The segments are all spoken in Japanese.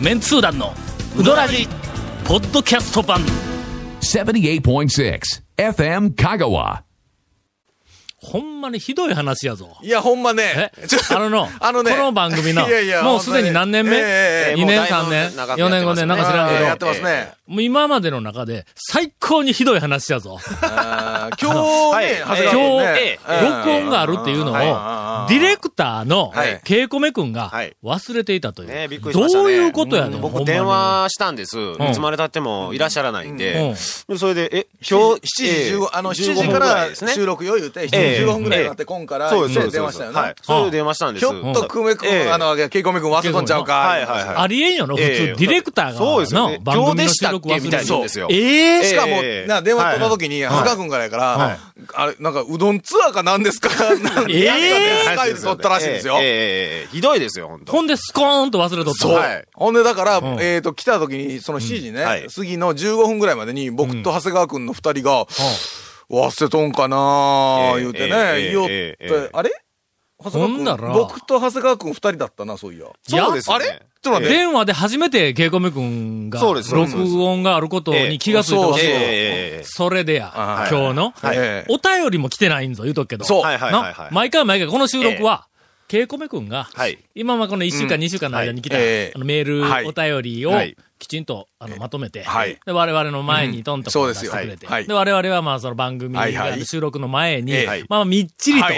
メンツー団のウドラジポッドキャスト版78.6 FM Kagawa. ほんまにひどい話やぞいや、ほんまねえ？ちょあのの、あのね。この番組のいやいやもうすでに何年目？ええええ2年もうだいぶ3年？長く4年5年なんか知らんけど、やってますね。もう今までの中で最高にひどい話やぞ。今日ね、はい今日、録音があるっていうのを、はいディレクターのはい、ケイコメ君がはい。忘れていたという。ねびっくりしましたね。どういうことやねん、ほんま僕に電話したんです。いつまで経ってもいらっしゃらないんで。でそれで、え、今日、7時15、あの、7 15分ぐ時かららいですね。収録よ言うて、7時ええ。15分ぐらいになって、今からそうです、そうね。電話したよね。はい。それで電話したんです。ひょっと、久米君、ええ。あの、ケイコメ君忘れとんちゃうか。はいはいはい。ありえんよな、普通、ええディレクターが、そうですよね。な番組の収録忘れ今日でしたっけ？みたいな。ですよええ。しかもえ、えな、電話取った時に、長谷川君からやから、あれ、なんか、うどんツアーかなんですか？なんええスカイで撮ったらしいんですよええ。ええええひどいですよ、本当。ほんで、スコーンと忘れとった。そう。はい。ほんで、だから、ん。えっと、来た時に、その7時ねはい、次の15分ぐらいまでに、僕と長谷川君の二人が、忘れとんかなええ言うてえね、え言おってあれ？ほんなら。僕と長谷川君二人だったな、そういや。いやそうですよね。あれ？ちょっと待って。電話で初めてケイコメ君が、そうですそうです。録音があることに気がついたわけそれでや、はい。今日の、はいええ。お便りも来てないんぞ、言うとくけど。そう。はいはいはいはい。な毎回毎回この収録は、ケイコメ君が、はい。今はこの1週間、うん。2週間の間に来た、あのメール、はい。お便りをはいきちんとあのまとめて、はい。で我々の前にトンと出してくれて、はい。で我々はまあその番組収録の前に、ええまあみっちりと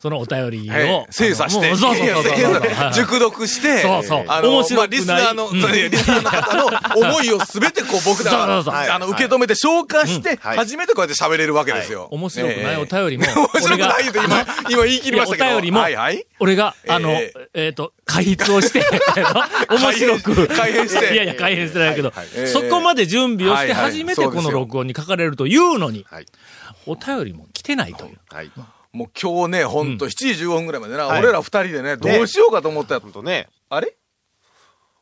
そのお便りを、ええ精査して、そうそうそうそう。熟読して、そうそう。あの、面白リスナーの、リスナーの方の思いをすべてこう僕らが、あの、受け止めて消化して、はい。初めてこうやって喋れるわけですよ。面白くないええ。お便りも、面白くない言うて今、今言い切りましたけど。お便りも。俺が、あの、ええ。っ、と、開筆をして、面白く。改変して。いやいや、改変してないけど、はいはい。そこまで準備をして、初めてこの録音に書かれるというのに、はい。お便りも来てないという。はい。もう今日ね、ほんと7時15分ぐらいまでな、はい。俺ら二人でね、どうしようかと思ったや本当ね。あれ？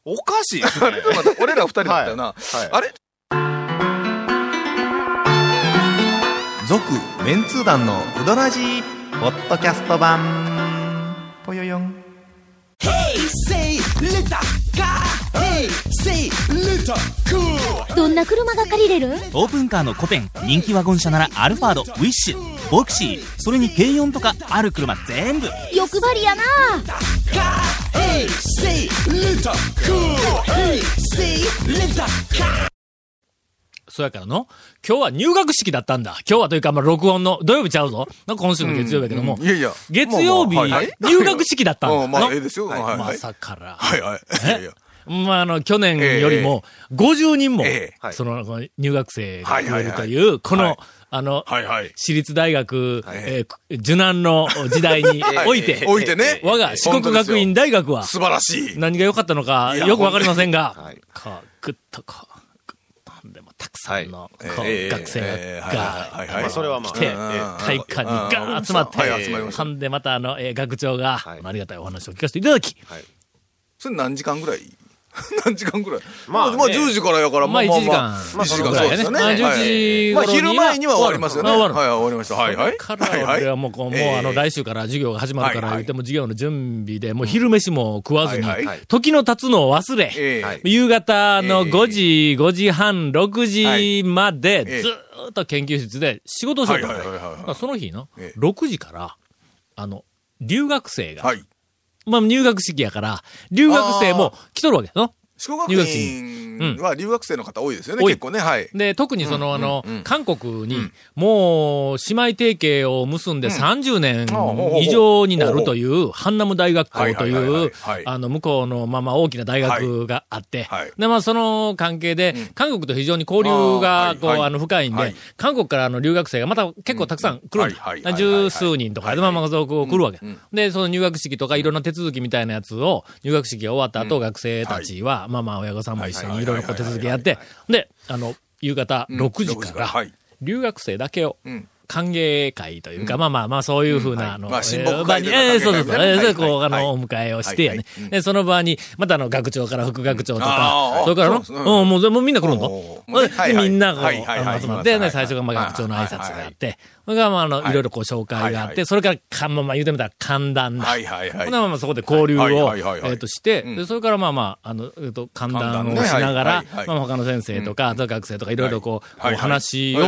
おかしいね。俺ら二人だったよな。はい。はいあれ？続メンツー団のウドラジーポッドキャスト版。ぽよよん。Say little どんな車が借りれる？オープンカーのコペン人気ワゴン車ならアルファードウィッシュボクシーそれに軽4とかある車全部欲張りやな.そうやからの、今日は入学式だったんだ。今日はというか、まあ、録音の、土曜日ちゃうぞ。なんか今週の月曜日やけども、いやいや。月曜日、まあまあはいはい入学式だったんだ。うんまあのええでまさから。はいはい。いやいや。まあ、あの、去年よりも、50人も、ええ。その、入学生が増えるという、この、はい。あの、はいはい。私立大学、えー受難の時代に おいて、置いてね。我が四国学院大学は、素晴らしい。何が良かったのか、よくわかりませんが、はい。こう、ぐっとこう、たくさんの、学生ええ。が、それはまあ。来て、ええ体育館にガーッ集まって、はい集まりました。ほんで、またあの、えー学長が、はい。ありがたいお話を聞かせていただき、それ何時間ぐらい 何時間ぐらい？まあねまあ10時からやから、まあ1時間、1時間。そうですよね。10時まあ頃に昼前には終わりますよね。終わる。はい、終わりました。はいはい。から俺はもうこう、もうええあの、来週から授業が始まるから言っても授業の準備で、もう昼飯も食わずに時の経つのを忘れ、夕方のええ。5時、5時半、6時まで、ええ。ずーっと研究室で仕事をしようとその日のええ。6時から、あの、留学生が、はい。まあ入学式やから、留学生も来とるわけの。学院は留学生の方多いですよね、結構ね。はい。で、特にその、あの、韓国に、もう、姉妹提携を結んで30年以上になるという、ハンナム大学校とはいうはい、あの、向こうの、まあまあ大きな大学があって。で、まあその関係で、韓国と非常に交流あが、こう、あの、深いんではい、韓国からあの留学生がまた結構たくさん来るんはいはいはいだ。はい。十数人とかで、まあまあ来るわけ。で、その入学式とかいろんな手続きみたいなやつを、入学式が終わった後、学生たちは、まあまあ親御さんも一緒にいろいろこう手続きやって、で、あの、夕方6時から、はい。留学生だけを、うん。歓迎会というか、まあまあまあ、そういうふうな、あの、まあ親え睦会えーそうそうそう、こう、あの、お迎えをしてやね。で、その場に、またあの、学長から副学長とあかー、それからの、そうん。うん、もう全部みんな来るん。だ。おーでみんなこう、集まって、ね、はい。最初がまあはい学長の挨拶があって、それからまああの、はい。いろいろこう紹介があって、それから、かまあまあ言うてみたら歓談だ。はいはいはい。ほんならまあそこで交流を、えっとして、うん。でそれからまあまあ、あの、えっと、歓談をしながらまあ他の先生とか、学生とかいろいろこう、話を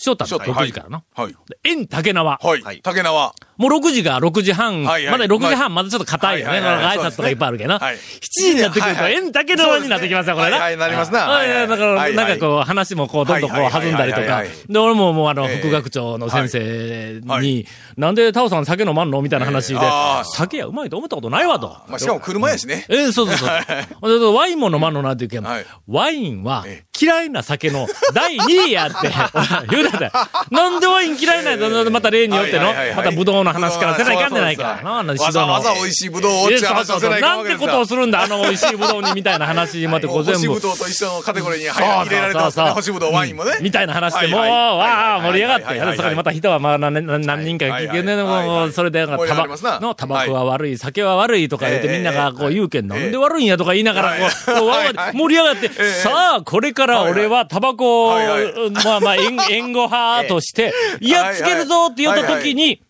えしとったんだ、しとった6時からな。はい。で縁竹縄。はい。竹縄。もう6時が6時半、はいはい。まだ6時半まだちょっと硬いよね。挨拶とかいっぱいあるけどな。はい。7時になってくると、はいはい。縁竹縄になってきますよ、これな。はいはいなりますな。だから、なんかこう、話もこう、どんどんこう、弾んだりとか。で、俺ももうあの、ええ。副学長の先生はい。に、なんでタオさん酒飲まんのみたいな話で酒やうまいと思ったことないわと。まあ、しかも車やしね。ええそうそうそう。ワインも飲まんのなって言うけど、はい。ワインはえ嫌いな酒の第2位やって、言うてたよ。なんでワイン嫌いなんやと、また例によっての。またブドウの話からせないかんじゃないか。なわ。ざわざ美味しいぶどうをって話をせないかんなんてことをするんだ、あの美味しいブドウにみたいな話までこう全部。干しぶ。どうと一緒のカテゴリーに入れられてますね。そうそう干しぶどう、ワインもね。みたいな話で、もう、わあ、盛り上がって、そこにまた人はまあ何何何人か聞けね、それで、タバの、タバコは悪い、酒は悪いとか言ってええみんながこう言うけん、ええなんで悪いんやとか言いながら、盛り上がって、えさあ、これから俺はタバコまあまあ、援 援護派として、やっつけるぞって言った時に、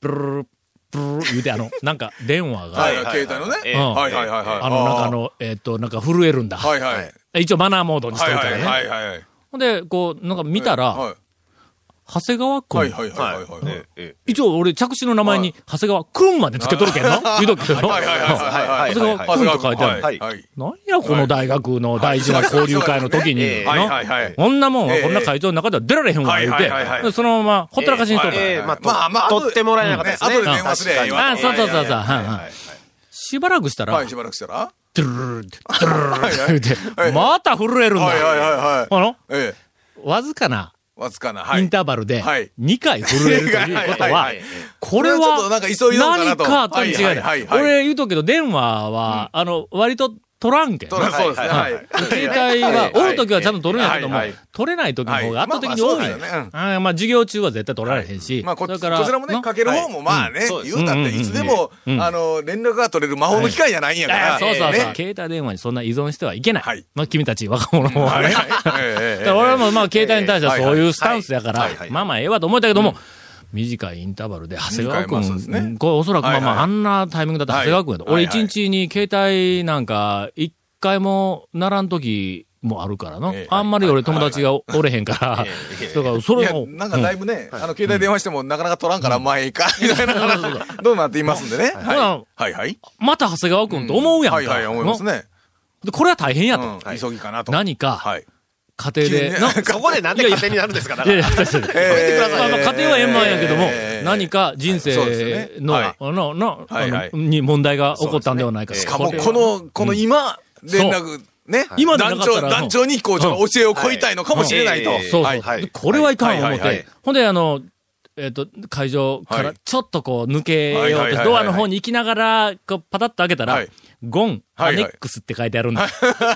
ブルルブルル言うて、あの、なんか電話が、はいはい、携帯のね。はいはいはいはい。あの、なんかあの、えっと、なんか震えるんだ。はいはい。一応マナーモードにしとはいはいいたらね。はいはい。ほんで、こう、なんか見たら、はい長谷川くん、はいはいはいはいはい。ええ。一応俺着地の名前に長谷川くんまでつけとるけんな。言うとくけど。はいはいはいはい。長谷川くんと書いてある。何やこの大学の大事な交流会の時に。はい。はい。はい。こんなもんはええ。こんな会長の中では出られへんわ、言うて。そのままほったらかしにしとった。ええ。まあ、まあまあ取ってもらえなかったですね。後で電話すりゃいいわあそうそうそうそう。しばらくしたら、はい、しばらくしたら。ドゥルルルドゥルルルはいはい言うてはいまた震えるんはいはいだ。はいはい。あの、ええ、わずかなわずかな。はい。インターバルではい2回震えるということはこれは何とかと違いなはいはいはいい。はい俺言うとくけど、電話は、あの、割と取らんけん。そうそうですね。ははい。い。携帯は、おるときはちゃんと取るんやけども取れないときの方が圧倒的にはい多い。まあまあそうですよね。あーまあ、授業中は絶対取られへんし。まあこ、こちららもね、な。かける方もまあね言うたって、いつでも、うんあの、連絡が取れる魔法の機械じゃないんやから。そうそうそう。ね。携帯電話にそんな依存してはいけない。はい。まあ、君たち若者はね。はい。はい。ええだから俺もまあ、携帯に対してはそういうスタンスやからまあまあ、ええわと思ったけども、短いインターバルで、長谷川短いまあそうですね君、これおそらくまあまあ、あんなタイミングだったら長谷川君やと。俺一日に携帯なんか、一回もならん時もあるからのええ。あんまり俺友達がおれへんから ええ、だからそれも、なんかだいぶね、あの、携帯電話してもなかなか取らんから、まあいいか、みたいな話、どうなっていますんでね。はい。はいはい。また長谷川君と思うやんか。はいはい、思いますね。でこれは大変やと。うん、急ぎかなと。何か、はい。家庭で、な そこでなんで勝手になるんですか？だいから。やいや、確かに家庭は円満やけども、えー。何か人生ね。の、の、に問題が起こったんではないか。しかも、この、この今、連絡、ね。今団長、団長に、こう、ちょっと教えを請いたいのかもしれないと。はいそうそう。これはいかん思って。ほんで、あの、えっ、と、会場からはい。ちょっとこう抜けようとドアの方に行きながら、こうパタッと開けたら、はい。ゴン、はいはいアネックスって書いてあるんだ。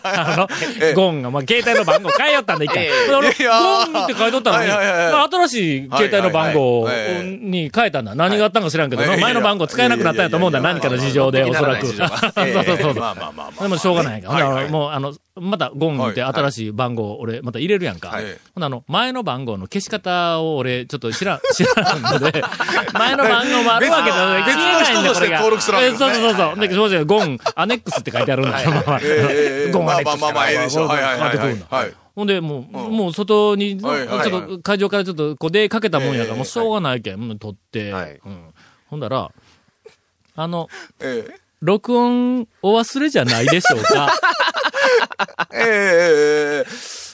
あの、ええゴンが、まあ、携帯の番号変えよったんだ、一 回。えあのいやいやゴンって書いとったのに、まあ新しい携帯の番号に変えたんだ。何があったんか知らんけど、はい前の番号使えなくなったんやと思うんだ。何かの事情で、おそらく。そうそうそう。まあまあまあまあ。でもしょうがないから。はいはいもう、あの、またゴンってはい新しい番号を俺、また入れるやんか。はいほらあの、前の番号の消し方を俺、ちょっと知らん、知らんので、前の番号もあるわけだ別の消えないんだ、人としてこれが。登録するわけですねえそうそうそうそう。で、正直、ゴン、アネックスって書いてあるんだ。まあまあ。ええゴンアネックスまあまあまあまあええでしょう。はいはいはいはい。かかってくるんだ。はい。ほんで、もう、もう外に、ちょっと会場からちょっとこう出かけたもんやから、ええもうしょうがないけん、もう撮って。ほんだら、あの、ええ録音お忘れじゃないでしょうか。ええ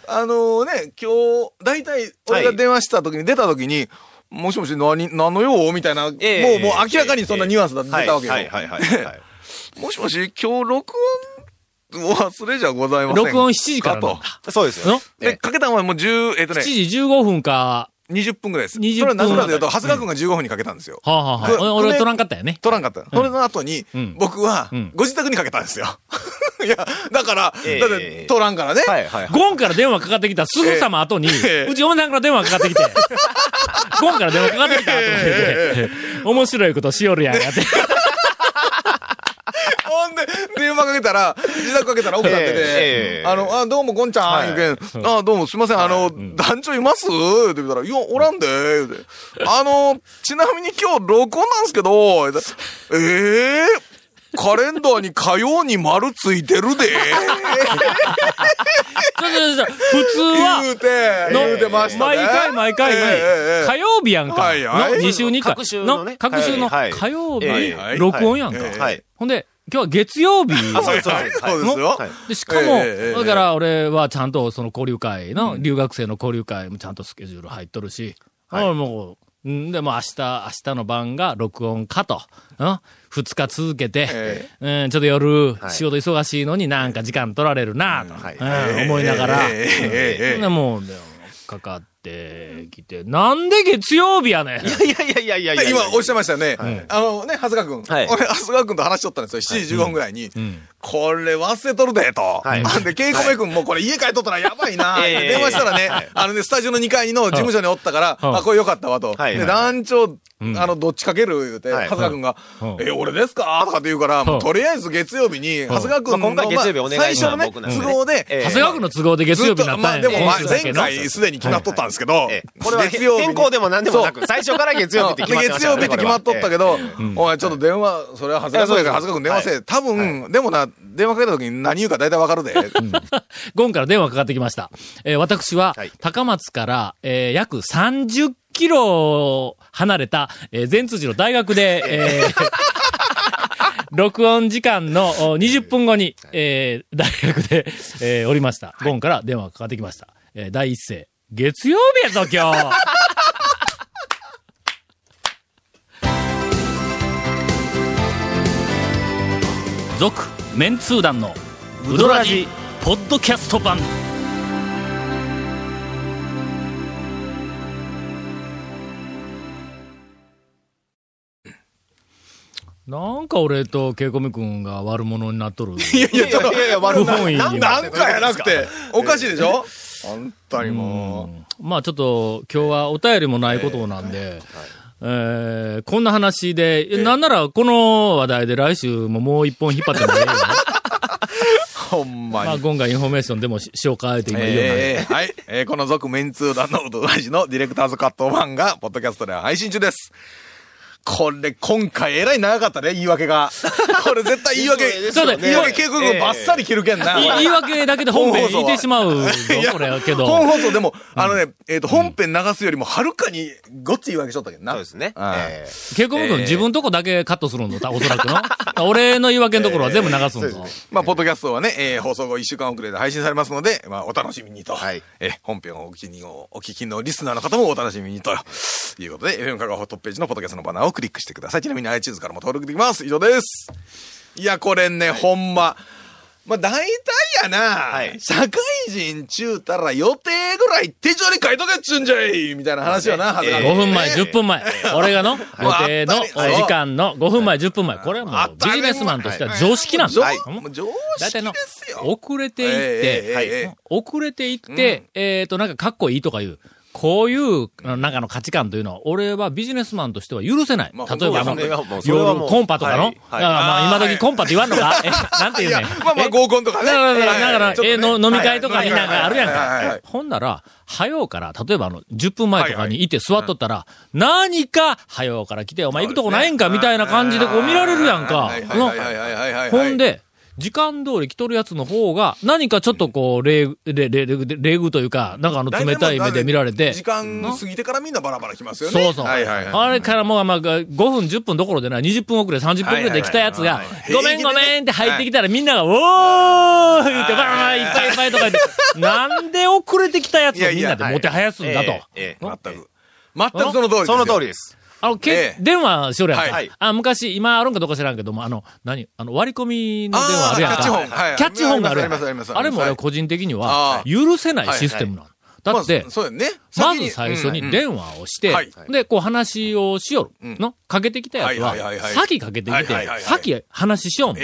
あのね、今日、大体、俺が電話した時に、出た時に、もしもし、何、何の用？みたいな、ええもう、もう明らかにそんなニュアンスだって出たわけよ。はい。はい。はい。もしもし、今日録音、お忘れじゃございませんか？録音7時からとだ。そうですよ。の？で、かけたのはもう10、えっと ?7 ね、時15分か、20分ぐらいです。20それはなぜかというと、長谷川くんが15分にかけたんですよ。はあ、はあはあ、く俺は取らんかったよね。取らんかった。それの後にん、僕はん、ご自宅にかけたんですよ。いや、だから、ええだって取らんからね。はいはいはい。ゴンから電話かかってきたすぐさま後に、ええうち嫁さんから電話かかってきて、ゴンから電話かかってきた後で、面白いことしよるやん、やって。ほんで、電話かけたら、自宅かけたら奥さん出て、ええあの、あ、どうも、ゴンちゃん、言うけん、あ、どうも、すいません、あの、団長います？って言ったら、いや、おらんで、言うて。あの、ちなみに今日、録音なんですけど、ええカレンダーに火曜に丸ついてるで。そうそうそう普通は、言うて、の言うてましたね。毎回毎回にええええ、火曜日やんか。はいはい。の2週に1回。各週のね。各週のはい。火曜日ええ、録音やんか。ほんで、今日は月曜日。あ、そうです、よ。しかも、だから俺はちゃんとその交流会の、留学生の交流会もちゃんとスケジュール入っとるし、あもう、んでも明日、明日の晩が録音かと。うん？二日続けて、ちょっと夜、はい。仕事忙しいのになんか時間取られるなと、思いながら、ええええええ。うん。でもう、でかかってきて、なんで月曜日やねん。いやいやいやいやいやいやで今おっしゃいましたよね。あのね、長谷川くん。はい俺、長谷川くんと話しとったんですよ。7時15分ぐらいに。んこれ忘れとるで、と。はいあんで、ケイコメ君もこれ家帰っとったらやばいな。ええ電話したらね、あのね、スタジオの2階の事務所におったから、うんあ、これよかったわ、と。で、はいはい団長、あの、どっちかける言うて、はい。長谷川くん。がうん、え、俺ですか？とかって言うから、もうとりあえず月曜日に、長谷川くんの、まあ今回月曜日お願い最初のね、都合で、ええ。長谷川君の都合で月曜日になったまあでも、まあ前回すでに決まっとったんですけどええ、これは月曜変更でも何でもなく、最初から月曜日って決まってま月曜日って決まっとったけど、おい、ちょっと電話、それは長谷川君やから長谷川君電話せえ。多分、でもな、電話かけた時に何言うか大体わかるで。ゴンから電話かかってきました。えー私ははい、高松から、えー約30キロ離れた、えー善通寺の大学で、えー 録音時間のお20分後に、えー大学で、えーおりました。ゴンから電話がかかってきました。えー第一声、月曜日やぞ、今日続、メンツー団の、ウドラジ、ポッドキャスト版。なんか俺とケイコミ君が悪者になっとる。いやいや、ちょっと、いやいや悪不本意になんかやなくて、おかしいでしょ？本当にもまあちょっと今日はお便りもないことなんで、えーこんな話で、えなんならこの話題で来週ももう一本引っ張っても いいよね。う、ほんままあ、に。ゴンがインフォメーションでもししようかえて今言うようになるえーはい。えーこの続メンツー団のうどらじのディレクターズカット版が、ポッドキャストで配信中です。これ、今回えらい長かったね、言い訳が。これ絶対言い訳、そうだよ言い訳結局バッサリ切るけんな。い言い訳だけで本編言ってしまうぞ、これやけど。本放送でも、あのね、えっと、本編流すよりもはるかにごっつい言い訳しとったけどな。そうですね。結構君、自分とこだけカットするんだ、おそらくの。俺の言い訳のところは全部流すんぞ。まあ、ポッドキャストはね、えー放送後1週間遅れで配信されますので、まあ、お楽しみにと。はいえー本編をお聞きに、お聞きのリスナーの方もお楽しみにと。いうことで、FM 香川トップページのポッドキャストのバナーをクリックしてください。ちなみに iTunes からも登録できます。以上です。いや、これね、ほんま。まあ、大体やな、はい。社会人中たら予定ぐらい手帳に書いとけっちゅうんじゃいみたいな話よな、はずが5分前、10分前。俺がの？予はい定の？時間の？5分前、10分前。これはもうビジネスマンとしては常識なんだ。はい。常識ですよ。遅れていって、遅れていって、えっ、と、なんかかっこいいとかいう、こういう、なんかの価値観というのは、俺はビジネスマンとしては許せない。まあ例えばあの、夜コンパとかの、はい。はい。だからまあ今時コンパって言わんのか？え、なんて言うねん。、まあまあ合コンとかね。だから、えの飲み会とかになんかあるやん。か。ほんなら、早うから、例えばあの、10分前とかにいて座っとったら、何か、早うから来て、お前行くとこないんか？みたいな感じでこう見られるやんか。はい。はい。はい。はい。はい。はい。はい。ほん、で、時間通り来とるやつの方が、何かちょっとこう、礼、礼、礼、礼礼遇というか、なんかあの冷たい目で見られて、時間過ぎてからみんなバラバラ来ますよね。そうそう。はいはいはい。あれからもう、まあ、5分、10分どころでない、20分遅れ、30分遅れで来たやつがごめんごめんって入ってきたらみんなが、おー言って、バーバーいっぱいいっぱいとか言って、なんで遅れてきたやつをみんなでもてはやすんだと。えええ全く。全くその通りですよ。その通りです。あの、け、ええ。電話しよるやんか。はい。あ、昔、今あるんかどうか知らんけども、あの、何？あの、割り込みの電話あるやんか。キャッチフォンはい。キャッチフォンがあるやんあれも俺個人的にあは、ー。許せないシステムなの。だってまず最初にうん電話をして、はい。で、こう話をしよる。うん。の？かけてきたやつは先かけてきて先話しようの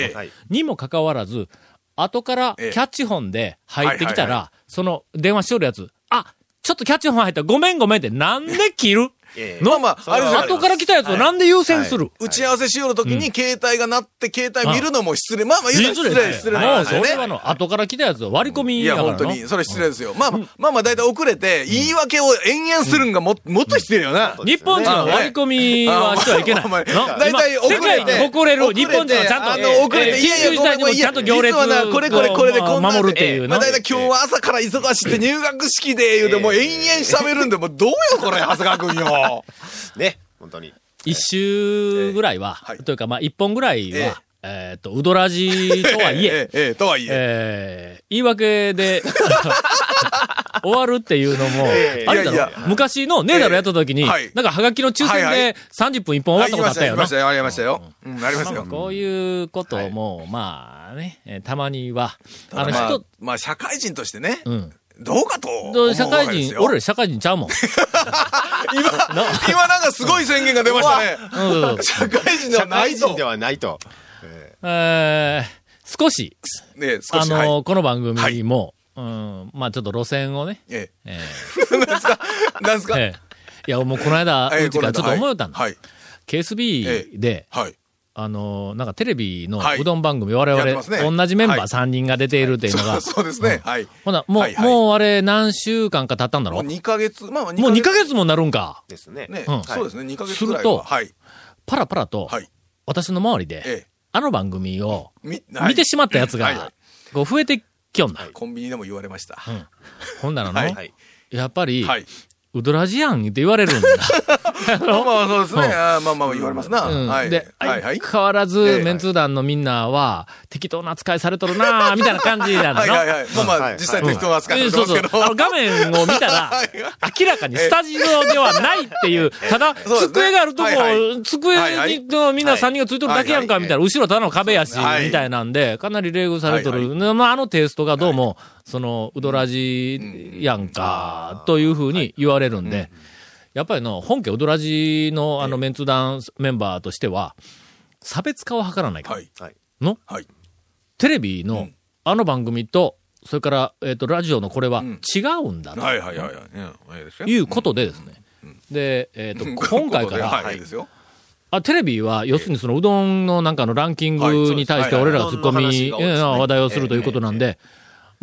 にもかかわらず、後からキえ。えャッチフォンで入ってきたら、その電話しよるやつ、あ、ちょっとキャッチフォン入ったごめんごめんってなんで切る？ええ。まあまあ、あ後から来たやつをなんで優先する？打ち合わせしよるときに携帯が鳴って携帯見るのも失礼。まあまあ失礼、失礼。それはの、後から来たやつは割り込みいや、本当に、それ失礼ですよ。まあまあ、まあまあ、だいたい遅れて、言い訳を延々するんがも、もっと失礼よな。日本人は割り込みはしてはいけない。大体遅れて今世界に誇れる日本人はちゃんと、あの、遅れて、えーいやいや、緊急事態にもちゃんと行列実はな、これこれこれでこんな守るっていうのまあ、。大体今日は朝から忙しくて入学式で言うて、もう延々喋るんで、もうどうよ、これ、長谷川君よ。ね、本当に。一周ぐらいは、はいというかまあ一本ぐらいえは、えっと、うどらじとはい え、ええ、ええ、とはいえ。えー言い訳で 終わるっていうのも、ええあれだろいやいや昔のねえだろやった時に、ええはいなんかはがきの抽選はいはで30分一本終わったことあったよなありまし。たよ、ありましたよ。うん、ありましたよ。こういうことも、まあね、えーたまには、あのまあ人、、まあ、社会人としてね、うん。どうかと社会人、俺ら社会人ちゃうもん。今、今なんかすごい宣言が出ましたね。うん。社会人では社ないと会人で。はないと。えー少し、ね少し、あのーはい。この番組も、うん、まあちょっと路線をね、えええ。なんですか？なんですか？ーえーいや、もうこの間、ええうちからちょっと思ったんだ。はい。KSB で、はい。あのーなんかテレビのはいうどん番組、我やって々、ね同じメンバーはい3人が出ているっていうのが、そ うそうですね。はい。ほな、もう、はいはいもうあれ何週間か経ったんだろ？もう2ヶ月、まあまあもう2ヶ月もなるんか。ですね。ね、うんそうですね、2ヶ月ぐらいするとは。はい。パラパラと、はい。私の周りで、えあの番組を見てしまったやつはいが、こう増えてきよんだ。コンビニでも言われました。ほんならの、はいはい。やっぱり、はい。うどらじやんって言われるんだ。あ まあのまあそうですね。うんあーまあまあ言われますな。うんはい。で、はいはい。相変わらず、ええメンツー団のみんなは、適当な扱いされとるなぁ、みたいな感じなの。はいはいはい。まあまあ、はい実際適当な扱いえしてますけど。そうそう。あの画面を見たらはい、明らかにスタジオではないっていう、ただ、机があるとこ、机にのみんな3人がついとるだけやんか、はいみたいな、後ろただの壁やし、はいみたいなんで、かなり冷遇されとる。はいまあ、あのテイストがどうも、その、うどらじやんか、というふうに言われるんで、やっぱりの、本家うどらじのあのメンツ団メンバーとしては、差別化を図らないか。はい。の？はい。テレビのうん。あの番組と、それから、えっ、と、ラジオのこれはん。違うんだとはいはいはいはい。うことでですね。で、えっ、と、今回から。あ、テレビは、要するにそのうどんのなんかのランキングに対してはい俺らが突っ込み、うどんの話が多いですねえー話題をするということなんで、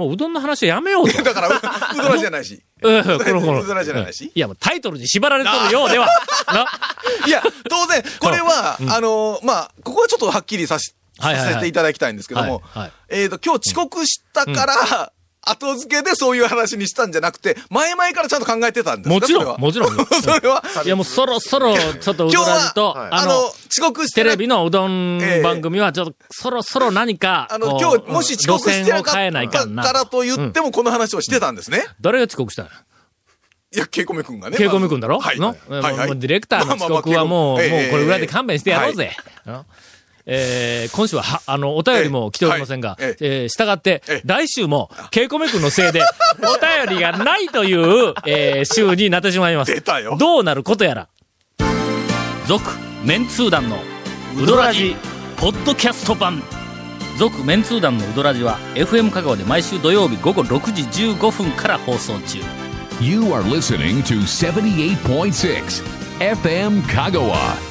もううどんの話はやめようと。だから、ううどらじゃないし。え えこのこのうどらじゃないし。いや、もうタイトルに縛られてるようでは、な。いや、当然、これは、あの、まあ、ここはちょっとはっきりさし、はいはいはい。させていただきたいんですけども、えっと、今日遅刻したから、後付けでそういう話にしたんじゃなくて、前々からちゃんと考えてたんですかもちろん、もちろん。それは、いや、もうそろそろ、ちょっとうどらじと、今日はあの、あの、遅刻してなテレビのうどん番組は、ちょっと、そろそろ何か、あの、今日、もし遅刻してなかっないかんな。たからと言っても、この話をしてたんですね。誰が遅刻したの？いや、ケイコメ君がね。ケイコミ君だろ？はい。の、はいディレクターの遅刻はもう、もうこれぐらいで勘弁してやろうぜ。のえー今週は、は、あの、お便りも来ておりませんが、ええー従ってええ、来週も、ケイコメ君のせいで、お便りがないという、えー週になってしまいます。出たよどうなることやら。続、メンツー団の、ウドラジ、ポッドキャスト版。続、メンツー団のウドラジは、FM 香川で毎週土曜日午後6時15分から放送中。You are listening to 78.6 FM Kagawa.